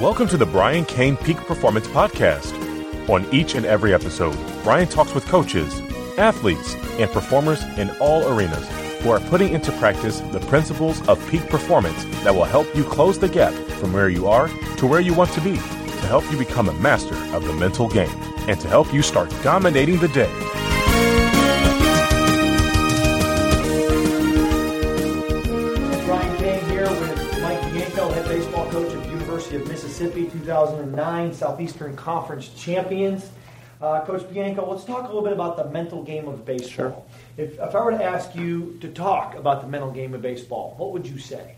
Welcome to the Brian Cain Peak Performance Podcast. On each and every episode, Brian talks with coaches, athletes, and performers in all arenas who are putting into practice the principles of peak performance that will help you close the gap from where you are to where you want to be, to help you become a master of the mental game, and to help you start dominating the day. University of Mississippi, 2009 Southeastern Conference champions. Uh, coach Bianco, let's talk a little bit about the mental game of baseball. Sure. If, if I were to ask you to talk about the mental game of baseball, what would you say?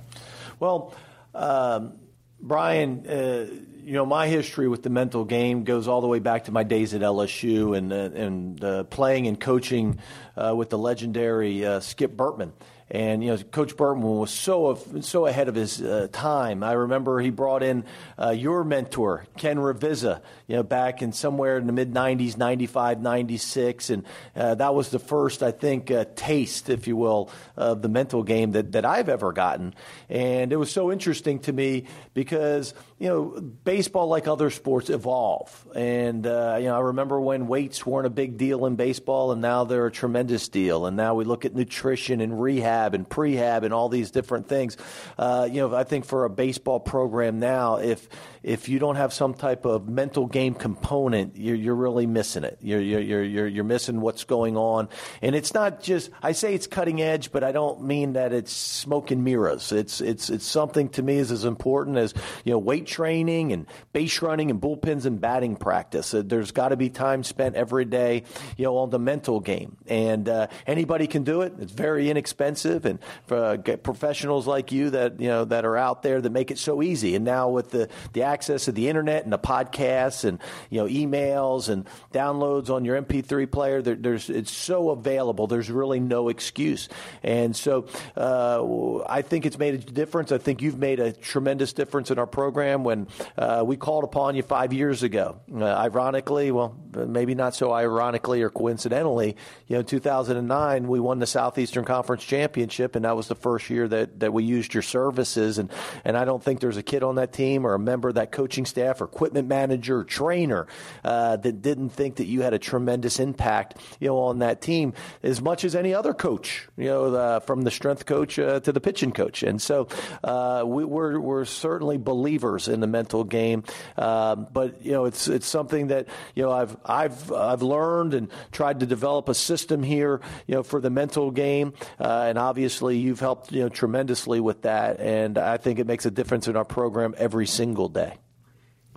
Well, um, Brian, uh, you know, my history with the mental game goes all the way back to my days at LSU and, uh, and uh, playing and coaching uh, with the legendary uh, Skip Bertman. And you know, Coach Bertman was so so ahead of his uh, time. I remember he brought in uh, your mentor, Ken Ravizza, you know, back in somewhere in the mid '90s, '95, '96, and uh, that was the first, I think, uh, taste, if you will, of the mental game that that I've ever gotten. And it was so interesting to me because you know, baseball, like other sports, evolve. And, uh, you know, I remember when weights weren't a big deal in baseball, and now they're a tremendous deal. And now we look at nutrition and rehab and prehab and all these different things. Uh, you know, I think for a baseball program now, if if you don't have some type of mental game component, you're, you're really missing it. You're, you're, you're, you're missing what's going on. And it's not just, I say it's cutting edge, but I don't mean that it's smoke and mirrors. It's, it's, it's something to me is as important as, you know, weight training and base running and bullpens and batting practice. Uh, there's got to be time spent every day, you know, on the mental game. And uh, anybody can do it. It's very inexpensive. And for uh, professionals like you that, you know, that are out there that make it so easy. And now with the, the access to the internet and the podcasts and you know emails and downloads on your MP3 player. There, there's it's so available. There's really no excuse. And so uh, I think it's made a difference. I think you've made a tremendous difference in our program when uh, we called upon you five years ago. Uh, ironically, well, maybe not so ironically or coincidentally, you know, 2009 we won the Southeastern Conference championship, and that was the first year that that we used your services. And and I don't think there's a kid on that team or a member that coaching staff or equipment manager or trainer uh, that didn't think that you had a tremendous impact, you know, on that team as much as any other coach, you know, the, from the strength coach uh, to the pitching coach. And so uh, we, are we're, we're certainly believers in the mental game, um, but you know, it's it's something that you know I've I've I've learned and tried to develop a system here, you know, for the mental game, uh, and obviously you've helped you know tremendously with that, and I think it makes a difference in our program every single day.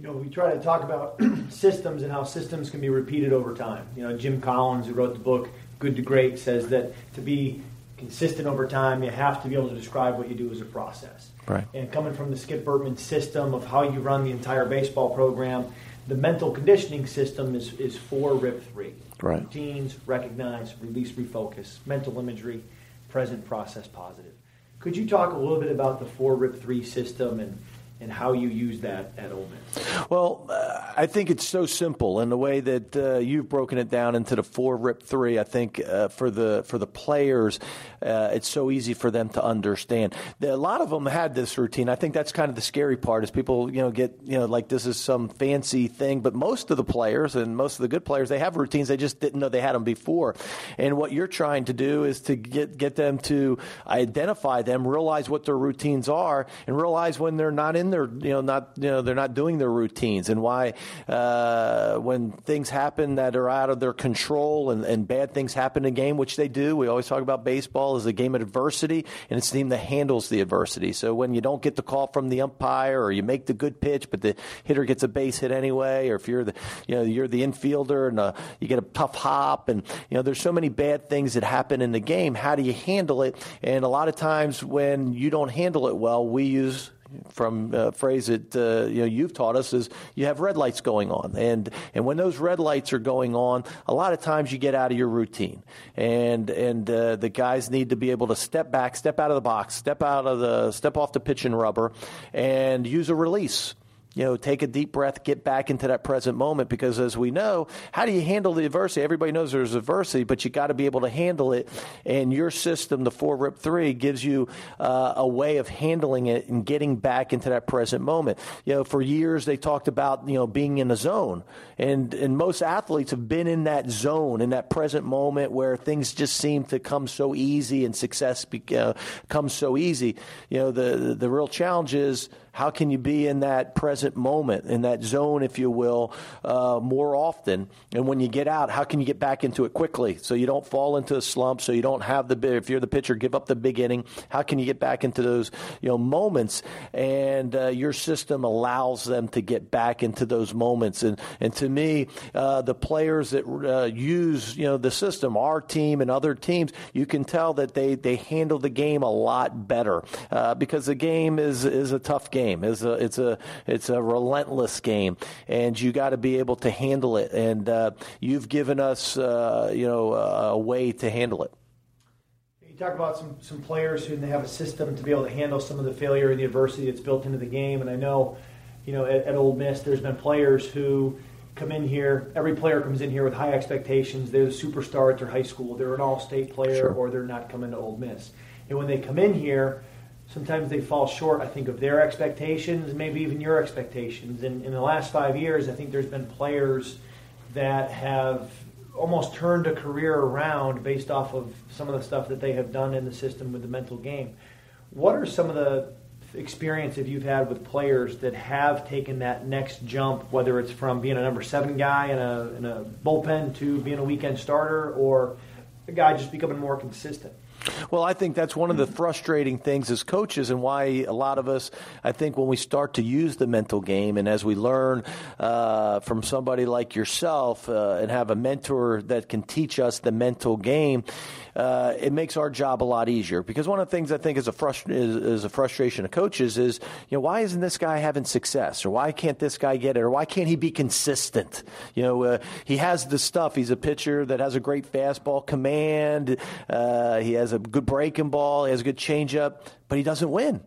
You know, we try to talk about systems and how systems can be repeated over time. You know, Jim Collins, who wrote the book Good to Great, says that to be consistent over time, you have to be able to describe what you do as a process. Right. And coming from the Skip Bertman system of how you run the entire baseball program, the mental conditioning system is, is four RIP three. Right. Routines, recognize, release, refocus, mental imagery, present, process, positive. Could you talk a little bit about the four RIP three system and and how you use that at Ole Miss? Well, uh, I think it's so simple, and the way that uh, you've broken it down into the four rip three, I think uh, for the for the players, uh, it's so easy for them to understand. A lot of them had this routine. I think that's kind of the scary part, is people you know get you know like this is some fancy thing, but most of the players and most of the good players they have routines. They just didn't know they had them before. And what you're trying to do is to get get them to identify them, realize what their routines are, and realize when they're not in their you know not you know they're not doing their routines and why uh, when things happen that are out of their control and, and bad things happen in a game, which they do. We always talk about baseball as a game of adversity, and it's the team that handles the adversity. So when you don't get the call from the umpire, or you make the good pitch, but the hitter gets a base hit anyway, or if you're the you know you're the infielder and uh, you get a tough hop, and you know there's so many bad things that happen in the game. How do you handle it? And a lot of times when you don't handle it well, we use from a phrase that uh, you know you've taught us is you have red lights going on, and and when those red lights are going on, a lot of times you get out of your routine, and and uh, the guys need to be able to step back, step out of the box, step out of the step off the pitch and rubber, and use a release you know, take a deep breath, get back into that present moment because as we know, how do you handle the adversity? Everybody knows there's adversity, but you got to be able to handle it. And your system, the four rip three, gives you uh, a way of handling it and getting back into that present moment. You know, for years they talked about, you know, being in a zone. And, and most athletes have been in that zone, in that present moment where things just seem to come so easy and success be, uh, comes so easy. You know, the, the real challenge is, how can you be in that present moment, in that zone, if you will, uh, more often? And when you get out, how can you get back into it quickly so you don't fall into a slump, so you don't have the if you're the pitcher, give up the big inning. How can you get back into those you know moments? And uh, your system allows them to get back into those moments. And and to me, uh, the players that uh, use you know the system, our team and other teams, you can tell that they they handle the game a lot better uh, because the game is is a tough game game. It's a it's a it's a relentless game, and you got to be able to handle it. And uh, you've given us uh, you know a way to handle it. You talk about some some players who they have a system to be able to handle some of the failure and the adversity that's built into the game. And I know, you know, at, at Ole Miss, there's been players who come in here. Every player comes in here with high expectations. They're the superstar at their high school. They're an all-state player, sure. or they're not coming to Ole Miss. And when they come in here, sometimes they fall short, I think, of their expectations, maybe even your expectations. And in the last five years, I think there's been players that have almost turned a career around based off of some of the stuff that they have done in the system with the mental game. What are some of the experience experiences you've had with players that have taken that next jump, whether it's from being a number seven guy in a, in a bullpen to being a weekend starter or a guy just becoming more consistent? Well, I think that's one of the frustrating things as coaches, and why a lot of us, I think, when we start to use the mental game, and as we learn uh, from somebody like yourself uh, and have a mentor that can teach us the mental game, uh, it makes our job a lot easier. Because one of the things I think is a, frust- is, is, a frustration of coaches is, you know, why isn't this guy having success, or why can't this guy get it, or why can't he be consistent? You know, uh, he has the stuff. He's a pitcher that has a great fastball command. Uh, he has a good breaking ball. He has a good changeup, but he doesn't win.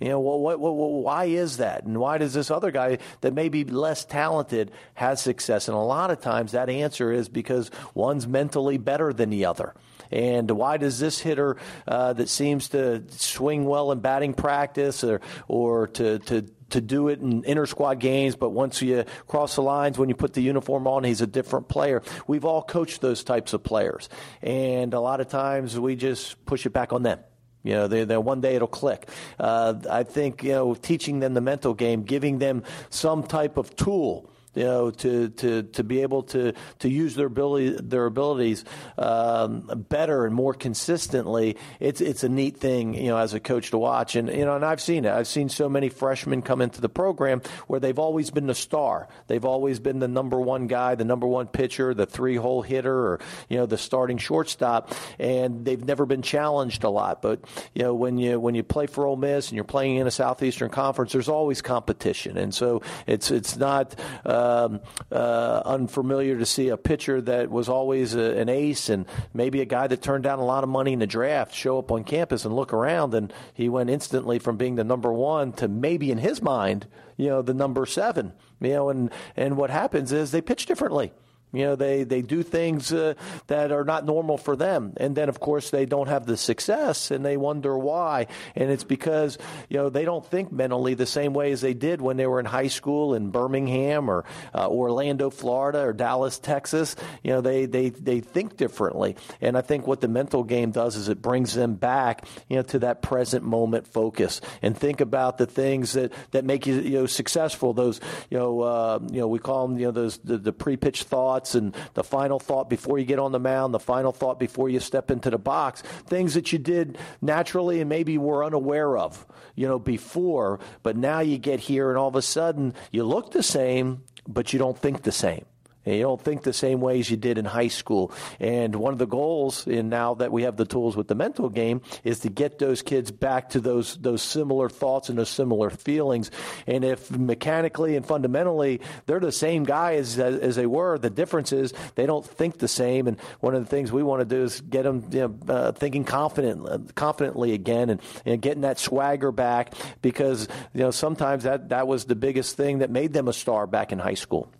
You know, what, what, why is that? And why does this other guy that may be less talented has success? And a lot of times that answer is because one's mentally better than the other. And why does this hitter uh, that seems to swing well in batting practice or, or to, to to do it in inter squad games, but once you cross the lines, when you put the uniform on, he's a different player. We've all coached those types of players, and a lot of times we just push it back on them. You know, they, one day it'll click. Uh, I think you know, teaching them the mental game, giving them some type of tool you know, to, to, to be able to, to use their ability their abilities um, better and more consistently. It's it's a neat thing, you know, as a coach to watch. And you know, and I've seen it. I've seen so many freshmen come into the program where they've always been the star. They've always been the number one guy, the number one pitcher, the three hole hitter, or you know, the starting shortstop, and they've never been challenged a lot. But you know, when you when you play for Ole Miss and you're playing in a Southeastern Conference, there's always competition, and so it's it's not. Uh, um, uh, unfamiliar to see a pitcher that was always a, an ace and maybe a guy that turned down a lot of money in the draft show up on campus and look around and he went instantly from being the number one to maybe in his mind, you know, the number seven. You know, and and what happens is they pitch differently. You know, they, they do things uh, that are not normal for them. And then, of course, they don't have the success and they wonder why. And it's because, you know, they don't think mentally the same way as they did when they were in high school in Birmingham or uh, Orlando, Florida or Dallas, Texas. You know, they, they, they think differently. And I think what the mental game does is it brings them back, you know, to that present moment focus and think about the things that, that make you, you know, successful. Those, you know, uh, you know, we call them, you know, those, the, the pre-pitch thoughts thoughts and the final thought before you get on the mound, the final thought before you step into the box, things that you did naturally and maybe were unaware of, you know, before, but now you get here and all of a sudden you look the same, but you don't think the same. And you don't think the same way as you did in high school. And one of the goals, and now that we have the tools with the mental game, is to get those kids back to those those similar thoughts and those similar feelings. And if mechanically and fundamentally they're the same guys as, as they were, the difference is they don't think the same. And one of the things we want to do is get them you know, uh, thinking confident, confidently again, and, and getting that swagger back because you know sometimes that that was the biggest thing that made them a star back in high school.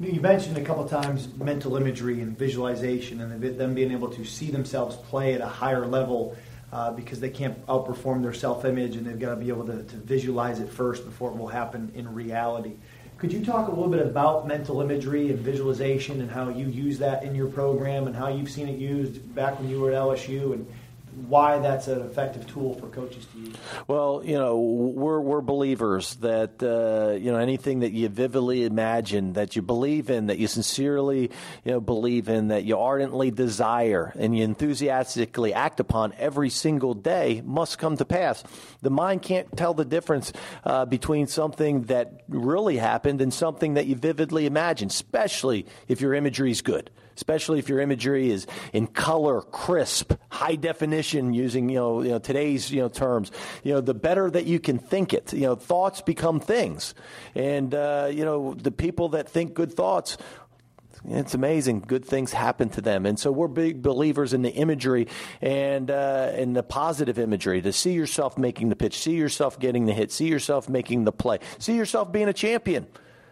You mentioned a couple times mental imagery and visualization, and them being able to see themselves play at a higher level uh, because they can't outperform their self-image, and they've got to be able to, to visualize it first before it will happen in reality. Could you talk a little bit about mental imagery and visualization and how you use that in your program and how you've seen it used back when you were at LSU and why that's an effective tool for coaches to use? Well, you know, we're we're believers that uh, you know anything that you vividly imagine, that you believe in, that you sincerely you know believe in, that you ardently desire, and you enthusiastically act upon every single day must come to pass. The mind can't tell the difference uh, between something that really happened and something that you vividly imagine, especially if your imagery is good especially if your imagery is in color, crisp, high definition, using you know, you know today's you know terms. You know, the better that you can think it. You know, thoughts become things, and uh, you know the people that think good thoughts it's amazing. Good things happen to them, and so we're big believers in the imagery and uh, in the positive imagery. To see yourself making the pitch, see yourself getting the hit, see yourself making the play, see yourself being a champion.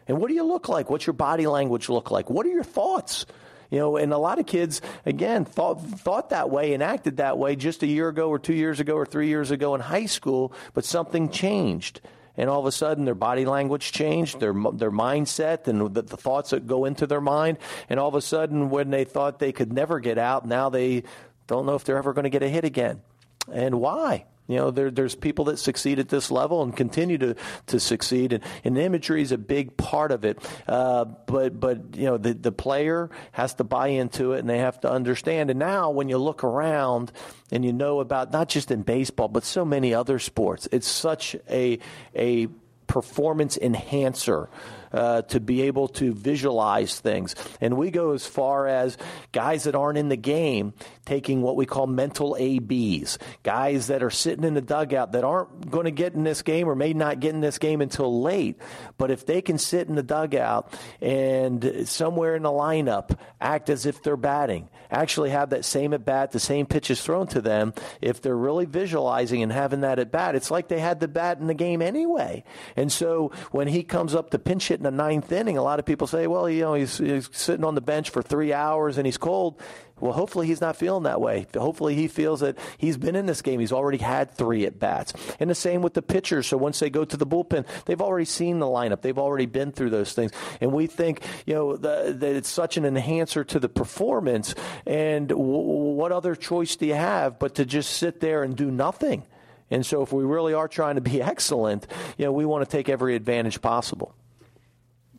And what do you look like? What's your body language look like? What are your thoughts? You know, and a lot of kids, again, thought, thought that way and acted that way just a year ago or two years ago or three years ago in high school, but something changed and all of a sudden their body language changed, their their mindset, and the, the, thoughts that go into their mind. And all of a sudden, when they thought they could never get out, now they don't know if they're ever going to get a hit again. And why? You know, there, there's people that succeed at this level and continue to, to succeed, and, and imagery is a big part of it. Uh, but but you know, the the player has to buy into it, and they have to understand. And now, when you look around and you know about not just in baseball, but so many other sports, it's such a a performance enhancer uh, to be able to visualize things. And we go as far as guys that aren't in the game taking what we call mental ABs, guys that are sitting in the dugout that aren't going to get in this game or may not get in this game until late. But if they can sit in the dugout and somewhere in the lineup act as if they're batting, actually have that same at bat, the same pitches thrown to them, if they're really visualizing and having that at bat, it's like they had the bat in the game anyway. And so when he comes up to pinch hit in the ninth inning, a lot of people say, well, you know, he's, he's sitting on the bench for three hours and he's cold. Well, hopefully he's not feeling that way. Hopefully he feels that he's been in this game. He's already had three at bats. And the same with the pitchers. So once they go to the bullpen, they've already seen the lineup. They've already been through those things. And we think, you know, the, that it's such an enhancer to the performance. And w- what other choice do you have but to just sit there and do nothing? And so if we really are trying to be excellent, you know, we want to take every advantage possible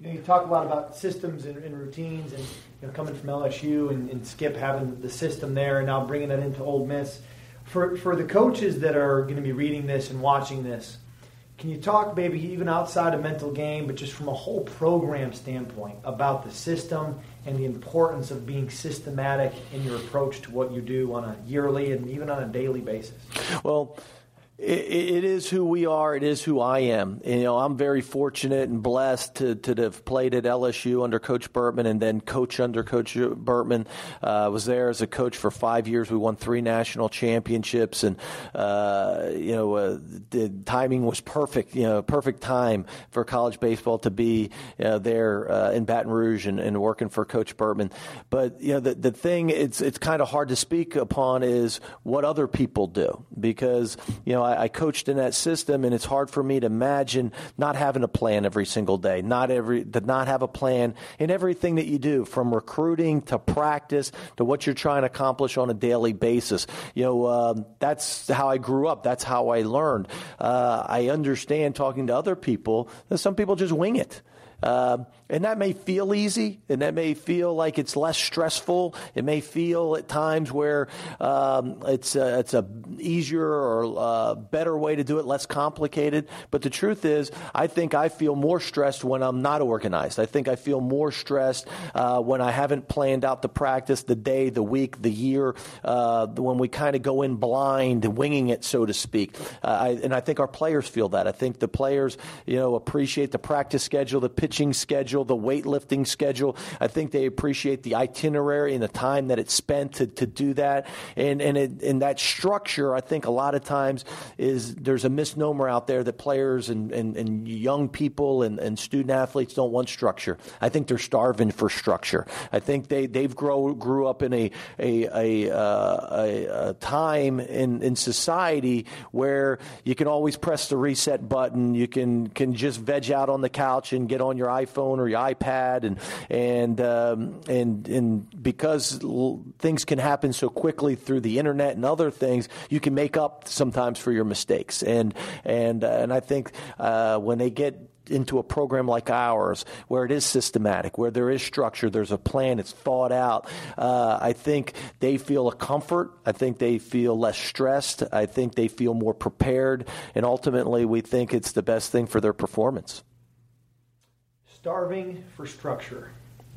you, know, you talk a lot about systems and, and routines, and you know, coming from LSU and, and, Skip having the system there, and now bringing that into Ole Miss. For for the coaches that are going to be reading this and watching this, can you talk maybe even outside of mental game, but just from a whole program standpoint about the system and the importance of being systematic in your approach to what you do on a yearly and even on a daily basis? Well it is who we are. It is who I am. You know, I'm very fortunate and blessed to, to have played at LSU under Coach Bertman and then coach under Coach Bertman. Uh, was there as a coach for five years. We won three national championships, and uh, you know, uh, the timing was perfect. You know, perfect time for college baseball to be there uh, in Baton Rouge and, and, working for Coach Bertman. But you know, the the thing it's it's kind of hard to speak upon is what other people do because you know. I, I, coached in that system, and it's hard for me to imagine not having a plan every single day, not every to not have a plan in everything that you do, from recruiting to practice to what you're trying to accomplish on a daily basis. You know, um, that's how I grew up. That's how I learned. Uh, I understand talking to other people that some people just wing it. Uh, and that may feel easy, and that may feel like it's less stressful. It may feel at times where um, it's a, it's a easier or uh, better way to do it, less complicated. But the truth is, I think I feel more stressed when I'm not organized. I think I feel more stressed uh, when I haven't planned out the practice, the day, the week, the year, uh, when we kind of go in blind, winging it, so to speak. Uh, I, and I think our players feel that. I think the players, you know, appreciate the practice schedule, the pitching schedule schedule, the weightlifting schedule. I think they appreciate the itinerary and the time that it's spent to, to do that. And and it, and that structure, I think a lot of times is there's a misnomer out there that players and, and, and young people and, and student athletes don't want structure. I think they're starving for structure. I think they they've grow grew up in a a a, uh, a, a time in in society where you can always press the reset button. You can can just veg out on the couch and get on your iPhone your iPad, and and um, and and because things can happen so quickly through the internet and other things, you can make up sometimes for your mistakes. And and uh, and I think uh, when they get into a program like ours where it is systematic, where there is structure, there's a plan, it's thought out. Uh, I think they feel a comfort. I think they feel less stressed. I think they feel more prepared. And ultimately, we think it's the best thing for their performance starving for structure.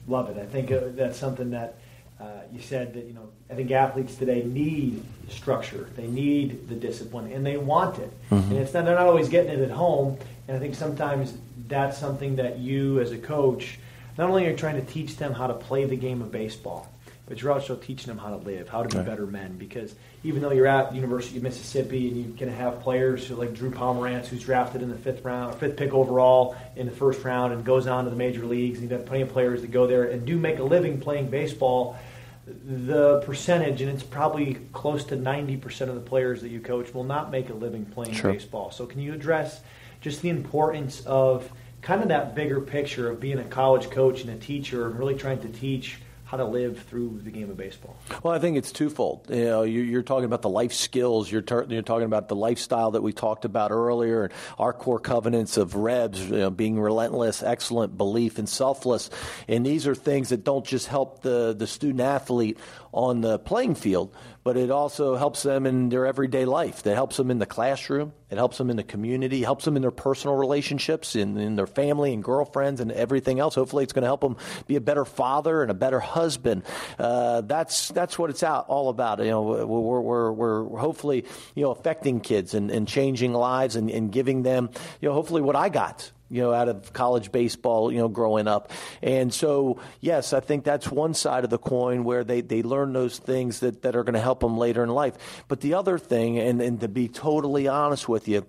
Love it. I think uh, that's something that uh, you said that you know. I think athletes today need structure. They need the discipline, and they want it. Mm-hmm. And it's not they're not always getting it at home. And I think sometimes that's something that you, as a coach, not only are trying to teach them how to play the game of baseball, but you're also teaching them how to live, how to be right. better men. Because even though you're at University of Mississippi and you're going to have players like Drew Pomeranz, who's drafted in the fifth round, fifth pick overall in the first round, and goes on to the major leagues, and you've got plenty of players that go there and do make a living playing baseball. The percentage, and it's probably close to 90% of the players that you coach, will not make a living playing sure. baseball. So, can you address just the importance of kind of that bigger picture of being a college coach and a teacher and really trying to teach? How to live through the game of baseball? Well, I think it's twofold. You know, you're, talking about the life skills. You're, you're talking about the lifestyle that we talked about earlier, and our core covenants of Rebs, you know, being relentless, excellent, belief, and selfless. And these are things that don't just help the the student athlete on the playing field, but it also helps them in their everyday life. It helps them in the classroom. It helps them in the community. It helps them in their personal relationships, in, in their family and girlfriends and everything else. Hopefully, it's going to help them be a better father and a better husband. Uh, that's that's what it's out, all about. You know, we're, we're, we're hopefully you know affecting kids and, and changing lives and, and giving them you know hopefully what I got you know, out of college baseball, you know, growing up. And so, yes, I think that's one side of the coin where they, they learn those things that, that are going to help them later in life. But the other thing, and, and to be totally honest with you,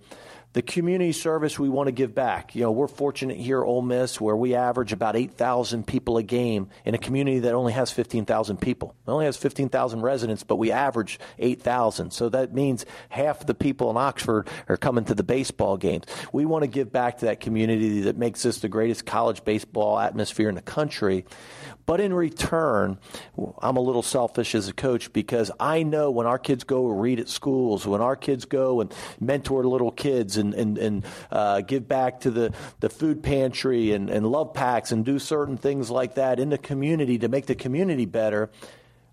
the community service we want to give back. You know, we're fortunate here at Ole Miss where we average about 8,000 people a game in a community that only has 15,000 people. It only has 15,000 residents, but we average 8,000. So that means half the people in Oxford are coming to the baseball games. We want to give back to that community that makes this the greatest college baseball atmosphere in the country. But in return, I'm a little selfish as a coach because I know when our kids go read at schools, when our kids go and mentor little kids and, and, and uh, give back to the, the food pantry and, and love packs and do certain things like that in the community to make the community better,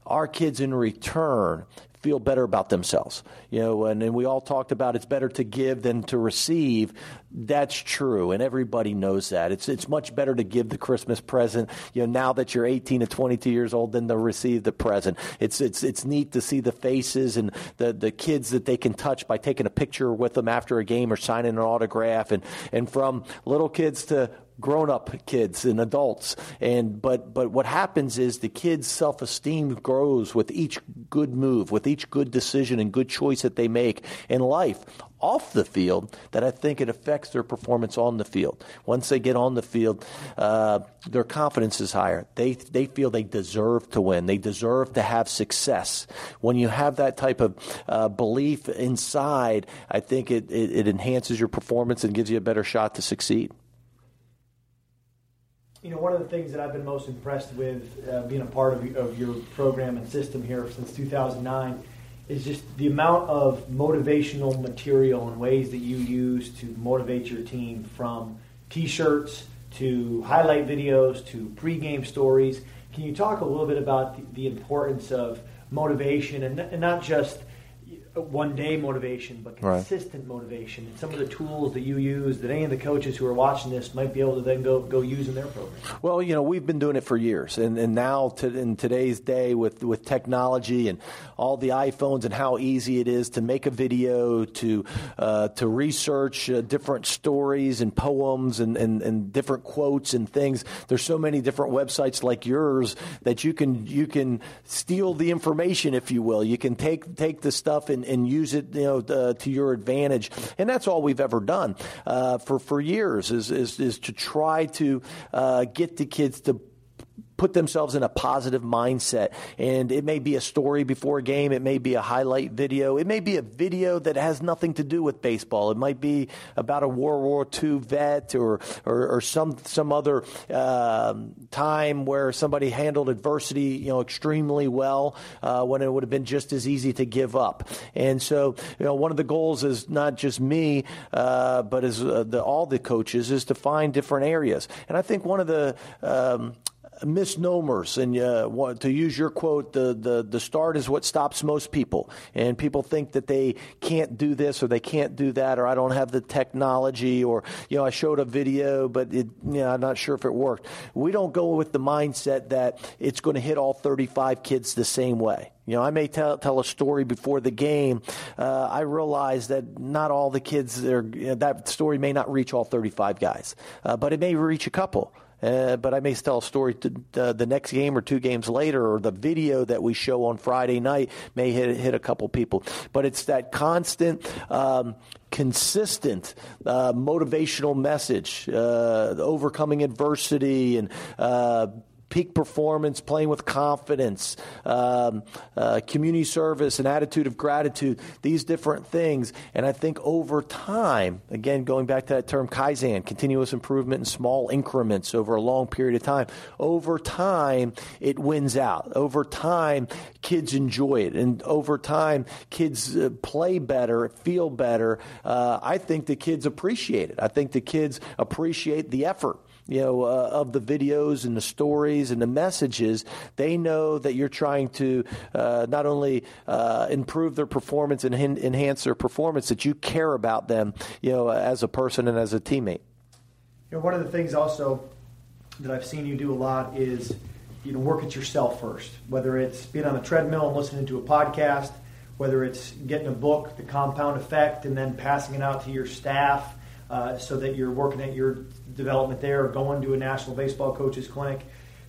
our kids in return feel better about themselves. You know, and, and we all talked about it's better to give than to receive. That's true, and everybody knows that. It's it's much better to give the Christmas present, you know, now that you're 18 to 22 years old than to receive the present. It's it's it's neat to see the faces and the the kids that they can touch by taking a picture with them after a game or signing an autograph, and and from little kids to grown up kids and adults and but but what happens is the kids self-esteem grows with each good move with each good decision and good choice that they make in life off the field that I think it affects their performance on the field. Once they get on the field, uh, their confidence is higher. They they feel they deserve to win. They deserve to have success. When you have that type of uh, belief inside, I think it, it, it enhances your performance and gives you a better shot to succeed you know, one of the things that I've been most impressed with uh, being a part of, of your program and system here since 2009 is just the amount of motivational material and ways that you use to motivate your team from t-shirts to highlight videos to pregame stories. Can you talk a little bit about the, the importance of motivation and, and not just – one day motivation, but consistent right. motivation, and some of the tools that you use that any of the coaches who are watching this might be able to then go go use in their program. Well, you know, we've been doing it for years, and, and now to, in today's day with with technology and all the iPhones and how easy it is to make a video, to uh, to research uh, different stories and poems and, and, and different quotes and things. There's so many different websites like yours that you can you can steal the information, if you will. You can take take the stuff and and use it you know uh, to your advantage. And that's all we've ever done uh, for for years is, is is to try to uh, get the kids to put themselves in a positive mindset. And it may be a story before a game. It may be a highlight video. It may be a video that has nothing to do with baseball. It might be about a World War II vet or, or, or some, some other um, time where somebody handled adversity, you know, extremely well uh, when it would have been just as easy to give up. And so, you know, one of the goals is not just me, uh, but as uh, the, all the coaches is to find different areas. And I think one of the um, misnomers, and uh, to use your quote, the, the, the start is what stops most people. And people think that they can't do this or they can't do that, or I don't have the technology, or, you know, I showed a video, but it, you know, I'm not sure if it worked. We don't go with the mindset that it's going to hit all 35 kids the same way. You know, I may tell, tell a story before the game. Uh, I realize that not all the kids, are, that story may not reach all 35 guys, uh, but it may reach a couple. Uh, but I may tell a story to, uh, the next game or two games later, or the video that we show on Friday night may hit, hit a couple people. But it's that constant, um, consistent uh, motivational message, uh, overcoming adversity and uh, peak performance, playing with confidence, um, uh, community service, an attitude of gratitude, these different things. And I think over time, again, going back to that term Kaizen, continuous improvement in small increments over a long period of time, over time, it wins out. Over time, kids enjoy it. And over time, kids uh, play better, feel better. Uh, I think the kids appreciate it. I think the kids appreciate the effort you know, uh, of the videos and the stories and the messages, they know that you're trying to uh, not only uh, improve their performance and enhance their performance, that you care about them, you know, as a person and as a teammate. You know, one of the things also that I've seen you do a lot is, you know, work at yourself first. Whether it's being on a treadmill and listening to a podcast, whether it's getting a book, The Compound Effect, and then passing it out to your staff uh, so that you're working at your development there, going to a national baseball coaches clinic.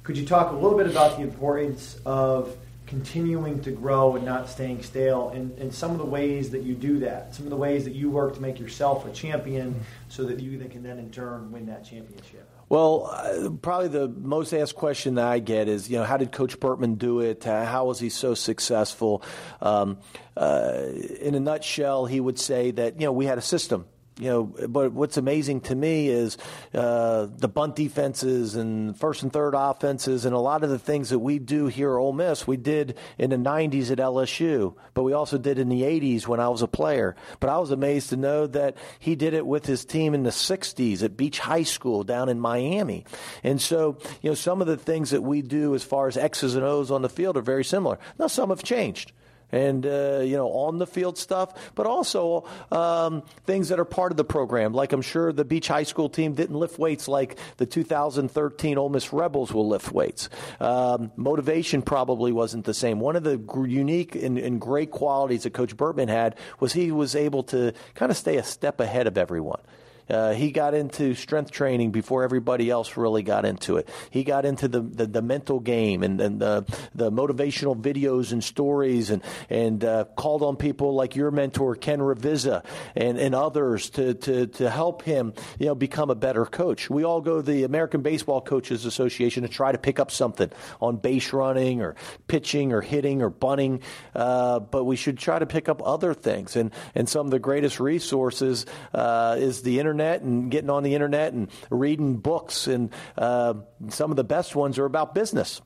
Could you talk a little bit about the importance of continuing to grow and not staying stale and, and some of the ways that you do that, some of the ways that you work to make yourself a champion so that you can then in turn win that championship? Well, uh, probably the most asked question that I get is, you know, how did Coach Bertman do it? Uh, how was he so successful? Um, uh, in a nutshell, he would say that, you know, we had a system you know, but what's amazing to me is uh, the bunt defenses and first and third offenses and a lot of the things that we do here at Ole Miss, we did in the 90s at LSU, but we also did in the 80s when I was a player. But I was amazed to know that he did it with his team in the 60s at Beach High School down in Miami. And so, you know, some of the things that we do as far as X's and O's on the field are very similar. Now, some have changed. And uh, you know on the field stuff, but also um, things that are part of the program. Like I'm sure the Beach High School team didn't lift weights like the 2013 Ole Miss Rebels will lift weights. Um, motivation probably wasn't the same. One of the unique and, and great qualities that Coach Bertman had was he was able to kind of stay a step ahead of everyone. Uh, he got into strength training before everybody else really got into it. He got into the, the, the mental game and, and the, the motivational videos and stories and, and uh, called on people like your mentor, Ken Ravizza, and, and others to, to, to help him you know, become a better coach. We all go to the American Baseball Coaches Association to try to pick up something on base running or pitching or hitting or bunting, uh, but we should try to pick up other things. And, and some of the greatest resources uh, is the internet internet and getting on the internet and reading books. And uh, some of the best ones are about business.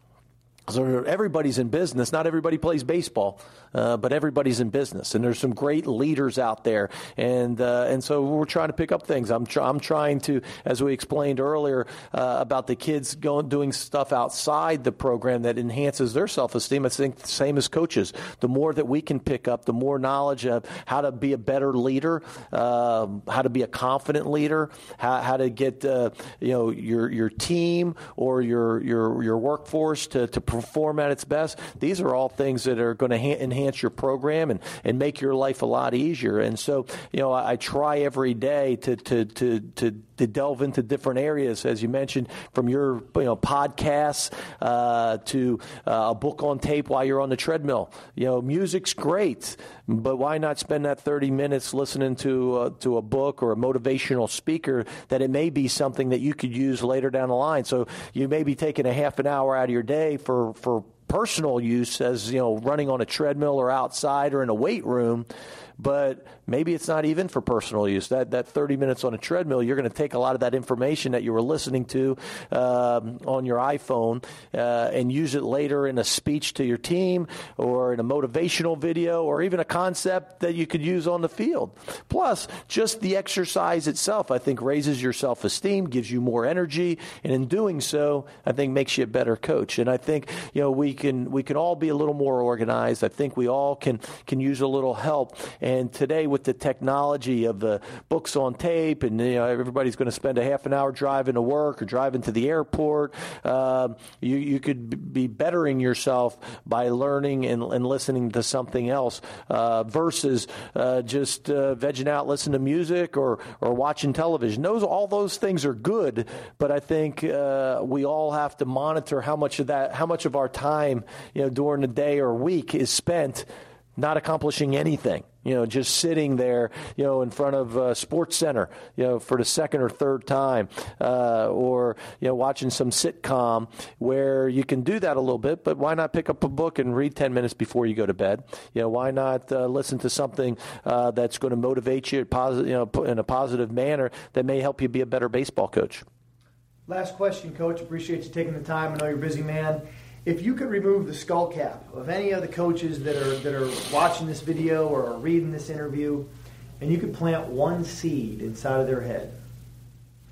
So everybody's in business. Not everybody plays baseball, uh, but everybody's in business, and there's some great leaders out there, and uh, and so we're trying to pick up things. I'm tr- I'm trying to, as we explained earlier uh, about the kids going doing stuff outside the program that enhances their self esteem. I think the same as coaches. The more that we can pick up, the more knowledge of how to be a better leader, um, how to be a confident leader, how, how to get uh, you know your your team or your your your workforce to to perform at its best. These are all things that are going to ha- enhance your program and, and make your life a lot easier. And so, you know, I, I try every day to, to, to, to to delve into different areas, as you mentioned, from your you know podcasts uh, to uh, a book on tape while you're on the treadmill. You know, music's great, but why not spend that 30 minutes listening to uh, to a book or a motivational speaker that it may be something that you could use later down the line. So you may be taking a half an hour out of your day for for personal use as you know running on a treadmill or outside or in a weight room but maybe it's not even for personal use. That that 30 minutes on a treadmill, you're going to take a lot of that information that you were listening to um, on your iPhone uh, and use it later in a speech to your team or in a motivational video or even a concept that you could use on the field. Plus, just the exercise itself, I think, raises your self esteem, gives you more energy, and in doing so, I think makes you a better coach. And I think you know we can we can all be a little more organized. I think we all can can use a little help. And today, with the technology of the books on tape, and you know, everybody's going to spend a half an hour driving to work or driving to the airport, uh, you, you could be bettering yourself by learning and, and listening to something else uh, versus uh, just uh, vegging out, listening to music or, or watching television. Those, all those things are good, but I think uh, we all have to monitor how much of that, how much of our time, you know, during the day or week is spent not accomplishing anything you know, just sitting there, you know, in front of uh, Sports Center, you know, for the second or third time, uh, or you know, watching some sitcom where you can do that a little bit. But why not pick up a book and read ten minutes before you go to bed? You know, why not uh, listen to something uh, that's going to motivate you, posit- you know, in a positive manner that may help you be a better baseball coach? Last question, Coach. Appreciate you taking the time. I know you're a busy man if you could remove the skull cap of any of the coaches that are that are watching this video or are reading this interview, and you could plant one seed inside of their head,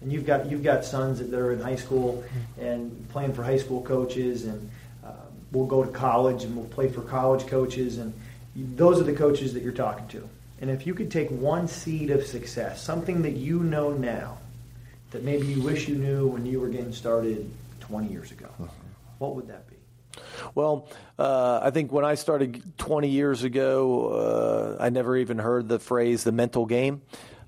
and you've got you've got sons that are in high school and playing for high school coaches, and uh, we'll go to college and we'll play for college coaches, and those are the coaches that you're talking to. And if you could take one seed of success, something that you know now, that maybe you wish you knew when you were getting started 20 years ago, what would that be? Well, uh, I think when I started 20 years ago, uh, I never even heard the phrase "the mental game."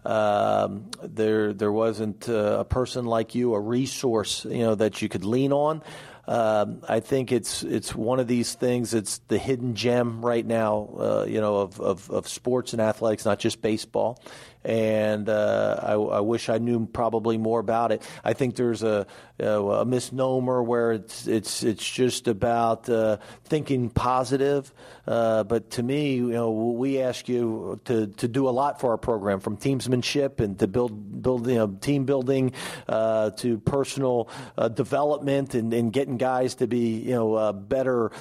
Um, there, there wasn't uh, a person like you, a resource, you know, that you could lean on. Um, I think it's it's one of these things. It's the hidden gem right now, uh, you know, of, of, of sports and athletics, not just baseball and uh, I, I, wish I knew probably more about it. I think there's a, a misnomer where it's it's it's just about uh, thinking positive, uh, but to me, you know, we ask you to, to do a lot for our program, from teamsmanship and to build build you know, team building uh, to personal uh, development and, and, getting guys to be you know uh, better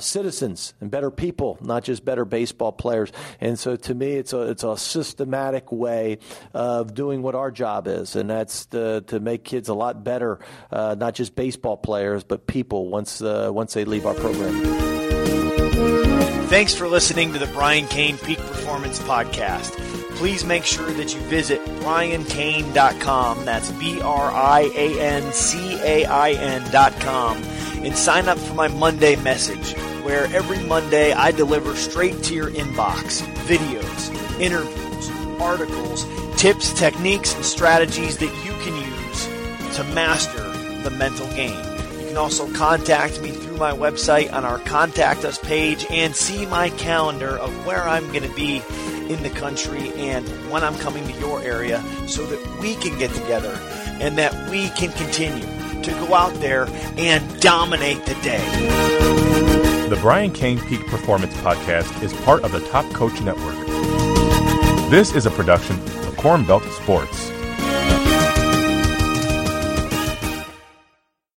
citizens and better people, not just better baseball players. And so, to me, it's a it's a systematic systematic way of doing what our job is, and that's to, to make kids a lot better, uh, not just baseball players, but people once uh, once they leave our program. Thanks for listening to the Brian Cain Peak Performance Podcast. Please make sure that you visit briancain.com. That's B R I A N C A I N.com and sign up for my Monday message, where every Monday I deliver straight to your inbox videos, interviews, articles, tips, techniques, and strategies that you can use to master the mental game. You can also contact me through my website on our Contact Us page and see my calendar of where I'm going to be in the country and when I'm coming to your area so that we can get together and that we can continue to go out there and dominate the day. The Brian Cain Peak Performance Podcast is part of the Top Coach Network. This is a production of Corn Belt Sports.